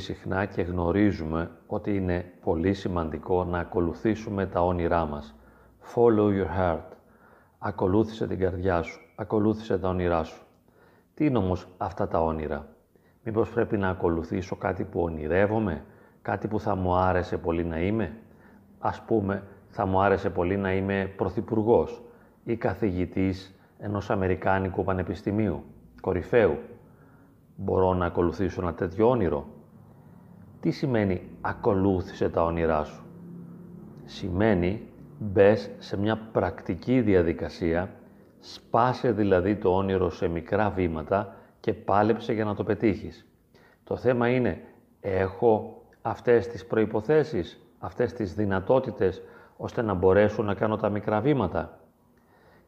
πολύ συχνά και γνωρίζουμε ότι είναι πολύ σημαντικό να ακολουθήσουμε τα όνειρά μας. Follow your heart. Ακολούθησε την καρδιά σου. Ακολούθησε τα όνειρά σου. Τι είναι όμως αυτά τα όνειρα; Μήπως πρέπει να ακολουθήσω κάτι που ονειρεύομαι, κάτι που θα μου άρεσε πολύ να είμαι; Ας πούμε, θα μου άρεσε πολύ να είμαι πρωθυπουργός ή καθηγητής ενός Αμερικάνικου Πανεπιστημίου, κορυφαίου. Μπορώ να ακολουθήσω ένα τέτοιο όνειρο; Τι σημαίνει ακολούθησε τα όνειρά σου; Σημαίνει μπες σε μια πρακτική διαδικασία, σπάσε δηλαδή το όνειρο σε μικρά βήματα και πάλεψε για να το πετύχεις. Το θέμα είναι, έχω αυτές τις προϋποθέσεις, αυτές τις δυνατότητες, ώστε να μπορέσω να κάνω τα μικρά βήματα;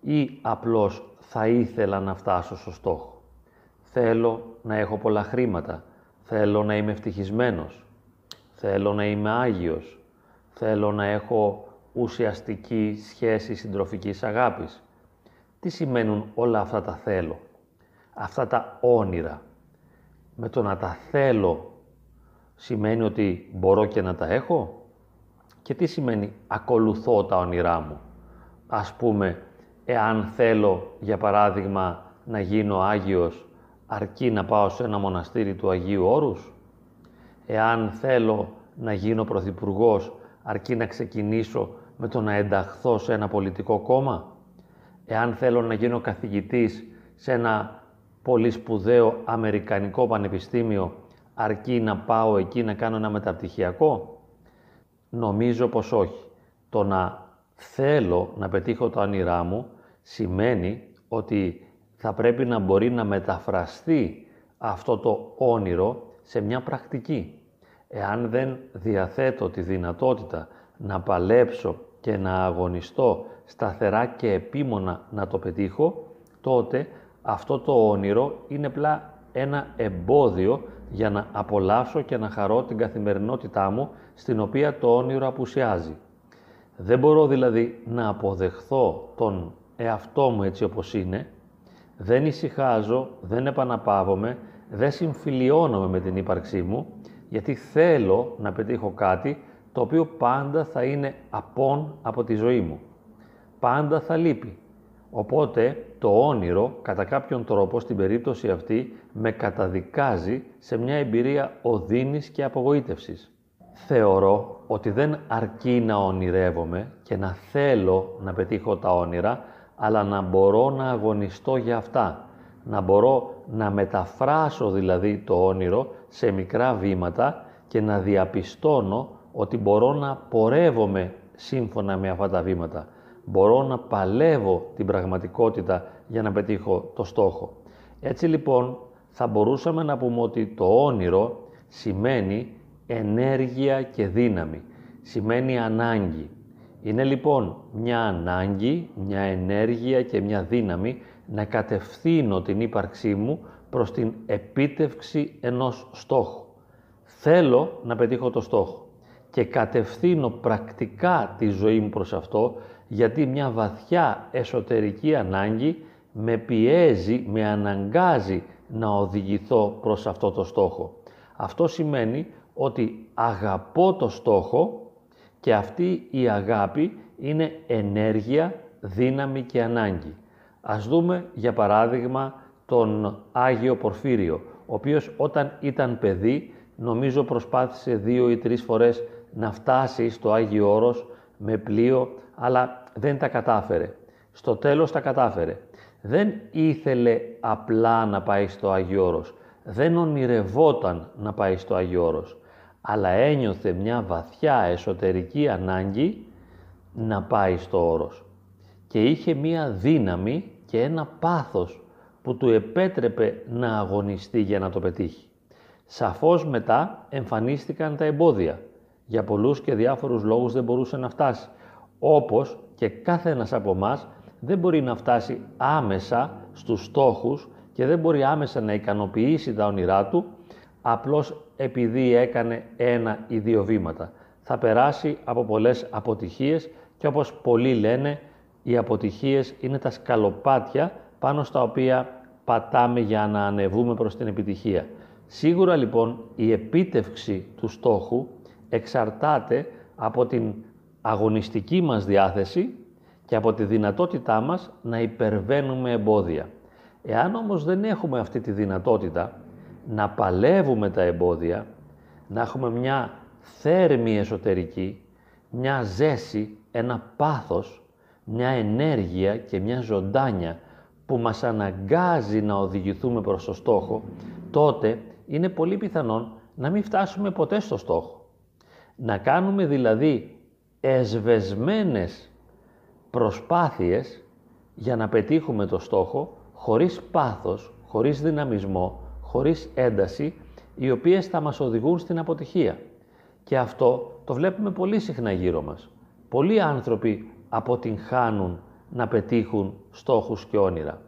Ή απλώς θα ήθελα να φτάσω στο στόχο; Θέλω να έχω πολλά χρήματα, θέλω να είμαι ευτυχισμένος, θέλω να είμαι Άγιος, θέλω να έχω ουσιαστική σχέση συντροφικής αγάπης. Τι σημαίνουν όλα αυτά τα θέλω, αυτά τα όνειρα. Με το να τα θέλω σημαίνει ότι μπορώ και να τα έχω; Και τι σημαίνει ακολουθώ τα όνειρά μου; Ας πούμε, εάν θέλω, για παράδειγμα, να γίνω Άγιος, αρκεί να πάω σε ένα μοναστήρι του Αγίου Όρους; Εάν θέλω να γίνω Πρωθυπουργός, αρκεί να ξεκινήσω με το να ενταχθώ σε ένα πολιτικό κόμμα; Εάν θέλω να γίνω καθηγητής σε ένα πολύ σπουδαίο Αμερικανικό Πανεπιστήμιο, αρκεί να πάω εκεί να κάνω ένα μεταπτυχιακό; Νομίζω πως όχι. Το να θέλω να πετύχω τα όνειρά μου σημαίνει ότι θα πρέπει να μπορεί να μεταφραστεί αυτό το όνειρο σε μια πρακτική. Εάν δεν διαθέτω τη δυνατότητα να παλέψω και να αγωνιστώ σταθερά και επίμονα να το πετύχω, τότε αυτό το όνειρο είναι απλά ένα εμπόδιο για να απολαύσω και να χαρώ την καθημερινότητά μου στην οποία το όνειρο απουσιάζει. Δεν μπορώ δηλαδή να αποδεχθώ τον εαυτό μου έτσι όπως είναι, δεν ησυχάζω, δεν επαναπαύομαι, δεν συμφιλιώνομαι με την ύπαρξή μου, γιατί θέλω να πετύχω κάτι το οποίο πάντα θα είναι απόν από τη ζωή μου. Πάντα θα λείπει. Οπότε το όνειρο, κατά κάποιον τρόπο, στην περίπτωση αυτή, με καταδικάζει σε μια εμπειρία οδύνης και απογοήτευσης. Θεωρώ ότι δεν αρκεί να ονειρεύομαι και να θέλω να πετύχω τα όνειρα, αλλά να μπορώ να αγωνιστώ για αυτά. Να μπορώ να μεταφράσω δηλαδή το όνειρο σε μικρά βήματα και να διαπιστώνω ότι μπορώ να πορεύομαι σύμφωνα με αυτά τα βήματα. Μπορώ να παλεύω την πραγματικότητα για να πετύχω το στόχο. Έτσι λοιπόν θα μπορούσαμε να πούμε ότι το όνειρο σημαίνει ενέργεια και δύναμη. Σημαίνει ανάγκη. Είναι λοιπόν μια ανάγκη, μια ενέργεια και μια δύναμη να κατευθύνω την ύπαρξή μου προς την επίτευξη ενός στόχου. Θέλω να πετύχω το στόχο και κατευθύνω πρακτικά τη ζωή μου προς αυτό γιατί μια βαθιά εσωτερική ανάγκη με πιέζει, με αναγκάζει να οδηγηθώ προς αυτό το στόχο. Αυτό σημαίνει ότι αγαπώ το στόχο και αυτή η αγάπη είναι ενέργεια, δύναμη και ανάγκη. Ας δούμε για παράδειγμα τον Άγιο Πορφύριο, ο οποίος όταν ήταν παιδί νομίζω προσπάθησε δύο ή τρεις φορές να φτάσει στο Άγιο Όρος με πλοίο, αλλά δεν τα κατάφερε. Στο τέλος τα κατάφερε. Δεν ήθελε απλά να πάει στο Άγιο Όρος. Δεν ονειρευόταν να πάει στο Άγιο Όρος αλλά ένιωθε μια βαθιά εσωτερική ανάγκη να πάει στο όρος. Και είχε μια δύναμη και ένα πάθος που του επέτρεπε να αγωνιστεί για να το πετύχει. Σαφώς μετά εμφανίστηκαν τα εμπόδια. Για πολλούς και διάφορους λόγους δεν μπορούσε να φτάσει. Όπως και κάθε ένας από εμάς δεν μπορεί να φτάσει άμεσα στους στόχους και δεν μπορεί άμεσα να ικανοποιήσει τα όνειρά του απλώς επειδή έκανε ένα ή δύο βήματα. Θα περάσει από πολλές αποτυχίες και όπως πολλοί λένε, οι αποτυχίες είναι τα σκαλοπάτια πάνω στα οποία πατάμε για να ανεβούμε προς την επιτυχία. Σίγουρα λοιπόν η επίτευξη του στόχου εξαρτάται από την αγωνιστική μας διάθεση και από τη δυνατότητά μας να υπερβαίνουμε εμπόδια. Εάν όμως δεν έχουμε αυτή τη δυνατότητα να παλεύουμε τα εμπόδια, να έχουμε μια θέρμη εσωτερική, μια ζέση, ένα πάθος, μια ενέργεια και μια ζωντάνια που μας αναγκάζει να οδηγηθούμε προς το στόχο, τότε είναι πολύ πιθανόν να μην φτάσουμε ποτέ στο στόχο. Να κάνουμε δηλαδή εσβεσμένες προσπάθειες για να πετύχουμε το στόχο χωρίς πάθος, χωρίς δυναμισμό, χωρίς ένταση, οι οποίες θα μας οδηγούν στην αποτυχία. Και αυτό το βλέπουμε πολύ συχνά γύρω μας. Πολλοί άνθρωποι αποτυγχάνουν να πετύχουν στόχους και όνειρα.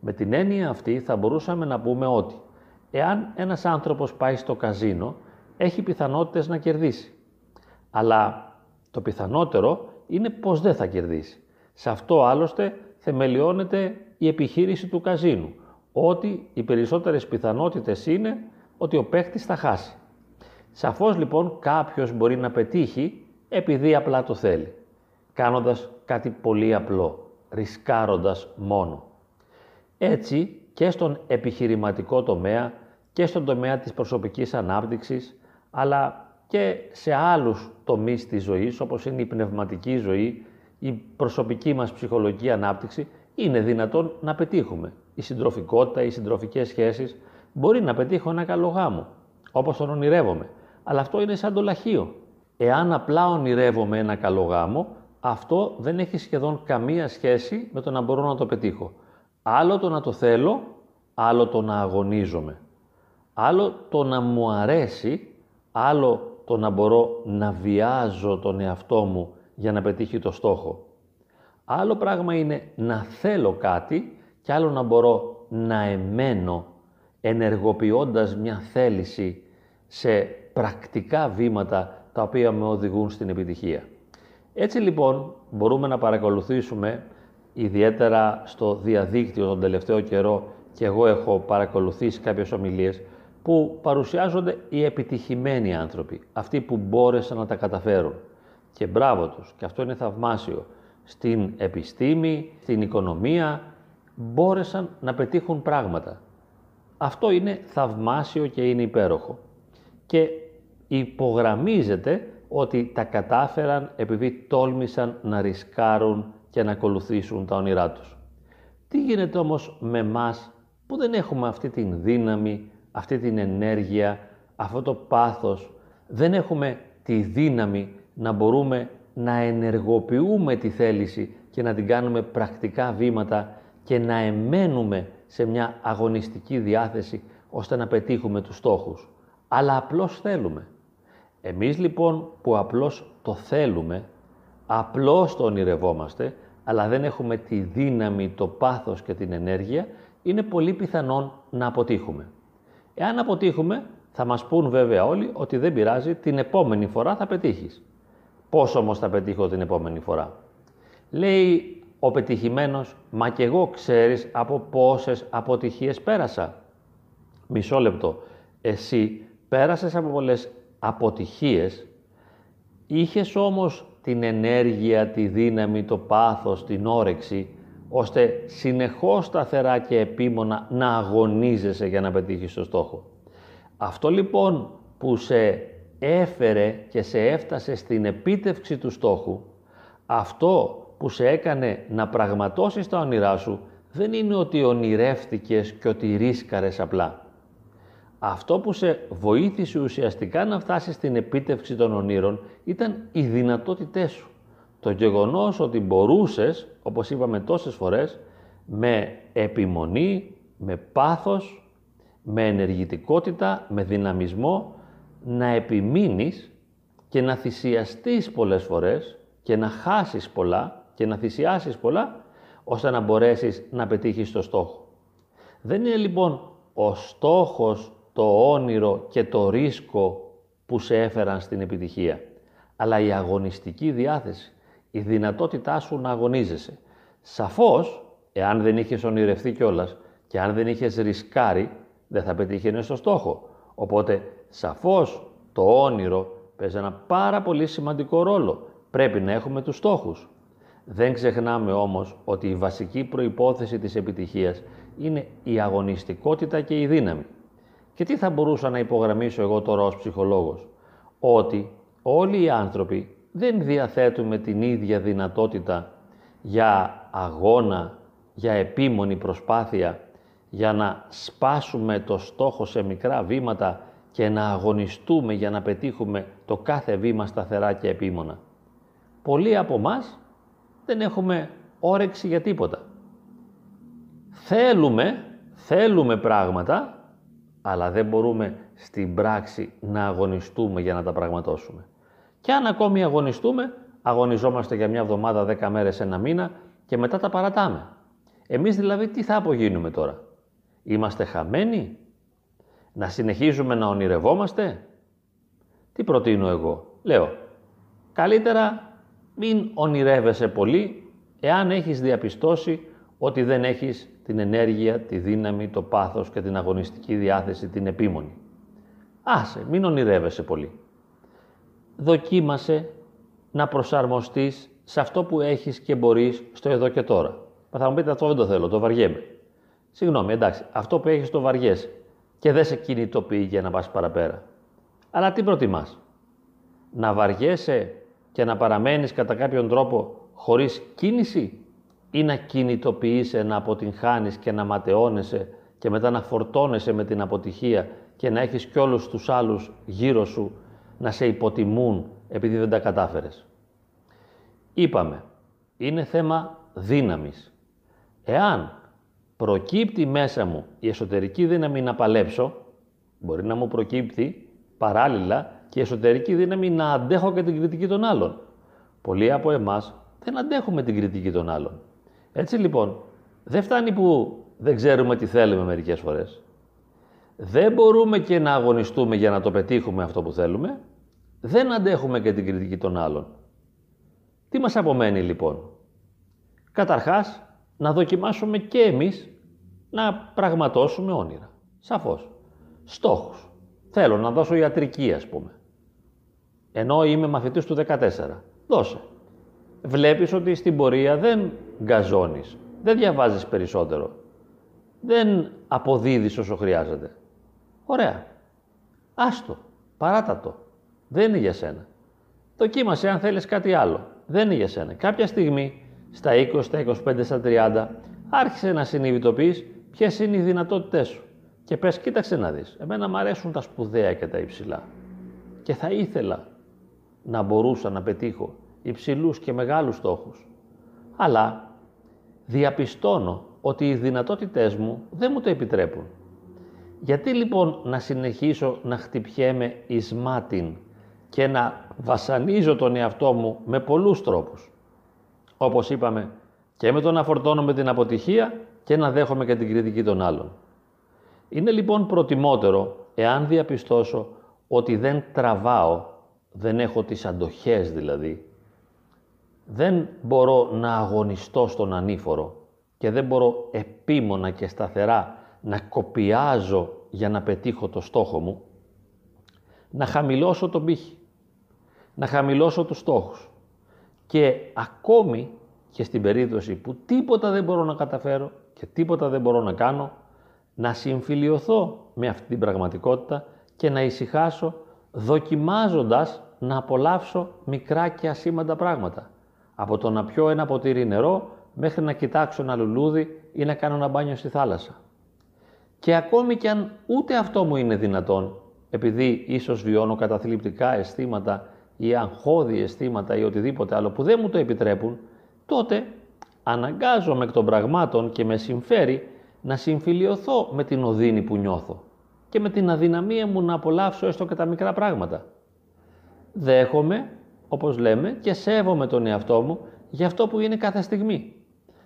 Με την έννοια αυτή θα μπορούσαμε να πούμε ότι εάν ένας άνθρωπος πάει στο καζίνο, έχει πιθανότητες να κερδίσει. Αλλά το πιθανότερο είναι πως δεν θα κερδίσει. Σε αυτό άλλωστε θεμελιώνεται η επιχείρηση του καζίνου, ότι οι περισσότερες πιθανότητες είναι ότι ο παίχτης θα χάσει. Σαφώς λοιπόν κάποιος μπορεί να πετύχει επειδή απλά το θέλει, κάνοντας κάτι πολύ απλό, ρισκάροντας μόνο. Έτσι και στον επιχειρηματικό τομέα και στον τομέα της προσωπικής ανάπτυξης, αλλά και σε άλλους τομείς της ζωής, όπως είναι η πνευματική ζωή, η προσωπική μας ψυχολογική ανάπτυξη, είναι δυνατόν να πετύχουμε. Η συντροφικότητα, οι συντροφικές σχέσεις, μπορεί να πετύχω ένα καλό γάμο, όπως τον ονειρεύομαι. Αλλά αυτό είναι σαν το λαχείο. Εάν απλά ονειρεύομαι ένα καλό γάμο, αυτό δεν έχει σχεδόν καμία σχέση με το να μπορώ να το πετύχω. Άλλο το να το θέλω, άλλο το να αγωνίζομαι. Άλλο το να μου αρέσει, άλλο το να μπορώ να βιάζω τον εαυτό μου για να πετύχει το στόχο. Άλλο πράγμα είναι να θέλω κάτι και άλλο να μπορώ να εμένω ενεργοποιώντας μια θέληση σε πρακτικά βήματα τα οποία με οδηγούν στην επιτυχία. Έτσι λοιπόν μπορούμε να παρακολουθήσουμε ιδιαίτερα στο διαδίκτυο τον τελευταίο καιρό και εγώ έχω παρακολουθήσει κάποιες ομιλίες που παρουσιάζονται οι επιτυχημένοι άνθρωποι, αυτοί που μπόρεσαν να τα καταφέρουν. Και μπράβο τους, και αυτό είναι θαυμάσιο. Στην επιστήμη, στην οικονομία, μπόρεσαν να πετύχουν πράγματα. Αυτό είναι θαυμάσιο και είναι υπέροχο. Και υπογραμμίζεται ότι τα κατάφεραν επειδή τόλμησαν να ρισκάρουν και να ακολουθήσουν τα όνειρά τους. Τι γίνεται όμως με μας που δεν έχουμε αυτή την δύναμη, αυτή την ενέργεια, αυτό το πάθος, δεν έχουμε τη δύναμη να μπορούμε να ενεργοποιούμε τη θέληση και να την κάνουμε πρακτικά βήματα και να εμένουμε σε μια αγωνιστική διάθεση ώστε να πετύχουμε τους στόχους. Αλλά απλώς θέλουμε. Εμείς λοιπόν που απλώς το θέλουμε, απλώς το ονειρευόμαστε, αλλά δεν έχουμε τη δύναμη, το πάθος και την ενέργεια, είναι πολύ πιθανόν να αποτύχουμε. Εάν αποτύχουμε, θα μας πούν βέβαια όλοι ότι δεν πειράζει, την επόμενη φορά θα πετύχεις. Πώς όμως θα πετύχω την επόμενη φορά; Λέει ο πετυχημένος, μα και εγώ ξέρεις από πόσες αποτυχίες πέρασα. Μισό λεπτό. Εσύ πέρασες από πολλές αποτυχίες, είχες όμως την ενέργεια, τη δύναμη, το πάθος, την όρεξη, ώστε συνεχώς σταθερά και επίμονα να αγωνίζεσαι για να πετύχεις το στόχο. Αυτό λοιπόν που σε έφερε και σε έφτασε στην επίτευξη του στόχου, αυτό που σε έκανε να πραγματώσεις τα όνειρά σου, δεν είναι ότι ονειρεύτηκες και ότι ρίσκαρες απλά. Αυτό που σε βοήθησε ουσιαστικά να φτάσεις στην επίτευξη των ονείρων ήταν οι δυνατότητές σου. Το γεγονός ότι μπορούσες, όπως είπαμε τόσες φορές, με επιμονή, με πάθος, με ενεργητικότητα, με δυναμισμό, να επιμείνεις και να θυσιαστείς πολλές φορές και να χάσεις πολλά και να θυσιάσεις πολλά, ώστε να μπορέσεις να πετύχεις το στόχο. Δεν είναι λοιπόν ο στόχος, το όνειρο και το ρίσκο που σε έφεραν στην επιτυχία, αλλά η αγωνιστική διάθεση, η δυνατότητά σου να αγωνίζεσαι. Σαφώς, εάν δεν είχες ονειρευτεί κιόλας και αν δεν είχες ρισκάρει, δεν θα πετύχαινες στο στόχο. Οπότε σαφώς το όνειρο παίζει ένα πάρα πολύ σημαντικό ρόλο. Πρέπει να έχουμε τους στόχους. Δεν ξεχνάμε όμως ότι η βασική προϋπόθεση της επιτυχίας είναι η αγωνιστικότητα και η δύναμη. Και τι θα μπορούσα να υπογραμμίσω εγώ τώρα ως ψυχολόγος; Ότι όλοι οι άνθρωποι δεν διαθέτουμε την ίδια δυνατότητα για αγώνα, για επίμονη προσπάθεια, για να σπάσουμε το στόχο σε μικρά βήματα και να αγωνιστούμε για να πετύχουμε το κάθε βήμα σταθερά και επίμονα. Πολλοί από μας δεν έχουμε όρεξη για τίποτα. Θέλουμε, θέλουμε πράγματα, αλλά δεν μπορούμε στην πράξη να αγωνιστούμε για να τα πραγματώσουμε. Και αν ακόμη αγωνιστούμε, αγωνιζόμαστε για μια εβδομάδα, δέκα μέρες, ένα μήνα και μετά τα παρατάμε. Εμείς δηλαδή τι θα απογίνουμε τώρα; Είμαστε χαμένοι; Να συνεχίζουμε να ονειρευόμαστε; Τι προτείνω εγώ; Λέω, καλύτερα μην ονειρεύεσαι πολύ εάν έχεις διαπιστώσει ότι δεν έχεις την ενέργεια, τη δύναμη, το πάθος και την αγωνιστική διάθεση, την επίμονη. Άσε, μην ονειρεύεσαι πολύ. Δοκίμασε να προσαρμοστείς σε αυτό που έχεις και μπορείς στο εδώ και τώρα. Μα θα μου πείτε αυτό δεν το θέλω, το βαριέμαι. Συγγνώμη, εντάξει, αυτό που έχεις το βαριέσαι και δεν σε κινητοποιεί για να πας παραπέρα. Αλλά τι προτιμάς, να βαριέσαι και να παραμένεις κατά κάποιον τρόπο χωρίς κίνηση; Ή να κινητοποιείσαι, να αποτυγχάνεις και να ματαιώνεσαι και μετά να φορτώνεσαι με την αποτυχία και να έχεις κι όλους τους άλλους γύρω σου να σε υποτιμούν επειδή δεν τα κατάφερες; Είπαμε, είναι θέμα δύναμης. Εάν προκύπτει μέσα μου η εσωτερική δύναμη να παλέψω, μπορεί να μου προκύπτει παράλληλα και η εσωτερική δύναμη να αντέχω και την κριτική των άλλων. Πολλοί από εμάς δεν αντέχουμε την κριτική των άλλων. Έτσι λοιπόν, δεν φτάνει που δεν ξέρουμε τι θέλουμε μερικές φορές. Δεν μπορούμε και να αγωνιστούμε για να το πετύχουμε αυτό που θέλουμε. Δεν αντέχουμε και την κριτική των άλλων. Τι μας απομένει λοιπόν; Καταρχάς, να δοκιμάσουμε και εμείς να πραγματώσουμε όνειρα. Σαφώς. Στόχους. Θέλω να δώσω ιατρική, ας πούμε. Ενώ είμαι μαθητής του 14. Δώσε. Βλέπεις ότι στην πορεία δεν γκαζώνεις. Δεν διαβάζεις περισσότερο. Δεν αποδίδεις όσο χρειάζεται. Ωραία. Άστο. Παράτατο. Δεν είναι για σένα. Δοκίμασε αν θέλεις κάτι άλλο. Δεν είναι για σένα. Κάποια στιγμή, στα 20, στα 25, στα 30, άρχισε να συνειδητοποιείς ποιες είναι οι δυνατότητές σου. Και πες, κοίταξε να δεις, εμένα μου αρέσουν τα σπουδαία και τα υψηλά. Και θα ήθελα να μπορούσα να πετύχω υψηλούς και μεγάλους στόχους. Αλλά διαπιστώνω ότι οι δυνατότητές μου δεν μου το επιτρέπουν. Γιατί λοιπόν να συνεχίσω να χτυπιέμαι εις μάτιν και να βασανίζω τον εαυτό μου με πολλούς τρόπους; Όπως είπαμε και με το να φορτώνω με την αποτυχία και να δέχομαι και την κριτική των άλλων. Είναι λοιπόν προτιμότερο εάν διαπιστώσω ότι δεν τραβάω, δεν έχω τις αντοχές δηλαδή, δεν μπορώ να αγωνιστώ στον ανήφορο και δεν μπορώ επίμονα και σταθερά να κοπιάζω για να πετύχω το στόχο μου, να χαμηλώσω τον πύχη, να χαμηλώσω τους στόχους και ακόμη και στην περίπτωση που τίποτα δεν μπορώ να καταφέρω και τίποτα δεν μπορώ να κάνω, να συμφιλιωθώ με αυτή την πραγματικότητα και να ησυχάσω δοκιμάζοντας να απολαύσω μικρά και ασήμαντα πράγματα. Από το να πιω ένα ποτήρι νερό μέχρι να κοιτάξω ένα λουλούδι ή να κάνω ένα μπάνιο στη θάλασσα. Και ακόμη και αν ούτε αυτό μου είναι δυνατόν, επειδή ίσως βιώνω καταθλιπτικά αισθήματα ή αγχώδη αισθήματα ή οτιδήποτε άλλο που δεν μου το επιτρέπουν, τότε αναγκάζομαι εκ των πραγμάτων και με συμφέρει να συμφιλιωθώ με την οδύνη που νιώθω και με την αδυναμία μου να απολαύσω έστω και τα μικρά πράγματα. Δέχομαι, όπως λέμε, και σέβομαι τον εαυτό μου για αυτό που είναι κάθε στιγμή.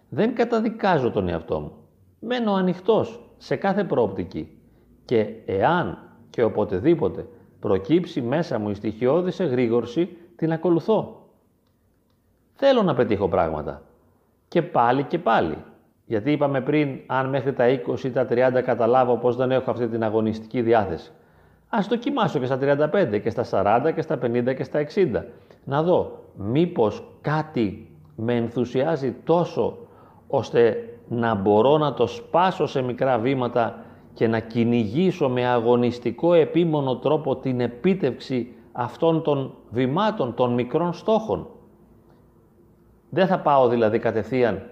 Δεν καταδικάζω τον εαυτό μου. Μένω ανοιχτός σε κάθε προοπτική και εάν και οποτεδήποτε προκύψει μέσα μου η στοιχειώδης εγρήγορση, την ακολουθώ. Θέλω να πετύχω πράγματα. Και πάλι και πάλι. Γιατί είπαμε πριν, αν μέχρι τα 20 ή τα 30 καταλάβω πως δεν έχω αυτή την αγωνιστική διάθεση. Ας δοκιμάσω και στα 35 και στα 40 και στα 50 και στα 60. Να δω μήπως κάτι με ενθουσιάζει τόσο ώστε να μπορώ να το σπάσω σε μικρά βήματα και να κυνηγήσω με αγωνιστικό επίμονο τρόπο την επίτευξη αυτών των βημάτων, των μικρών στόχων. Δεν θα πάω δηλαδή κατευθείαν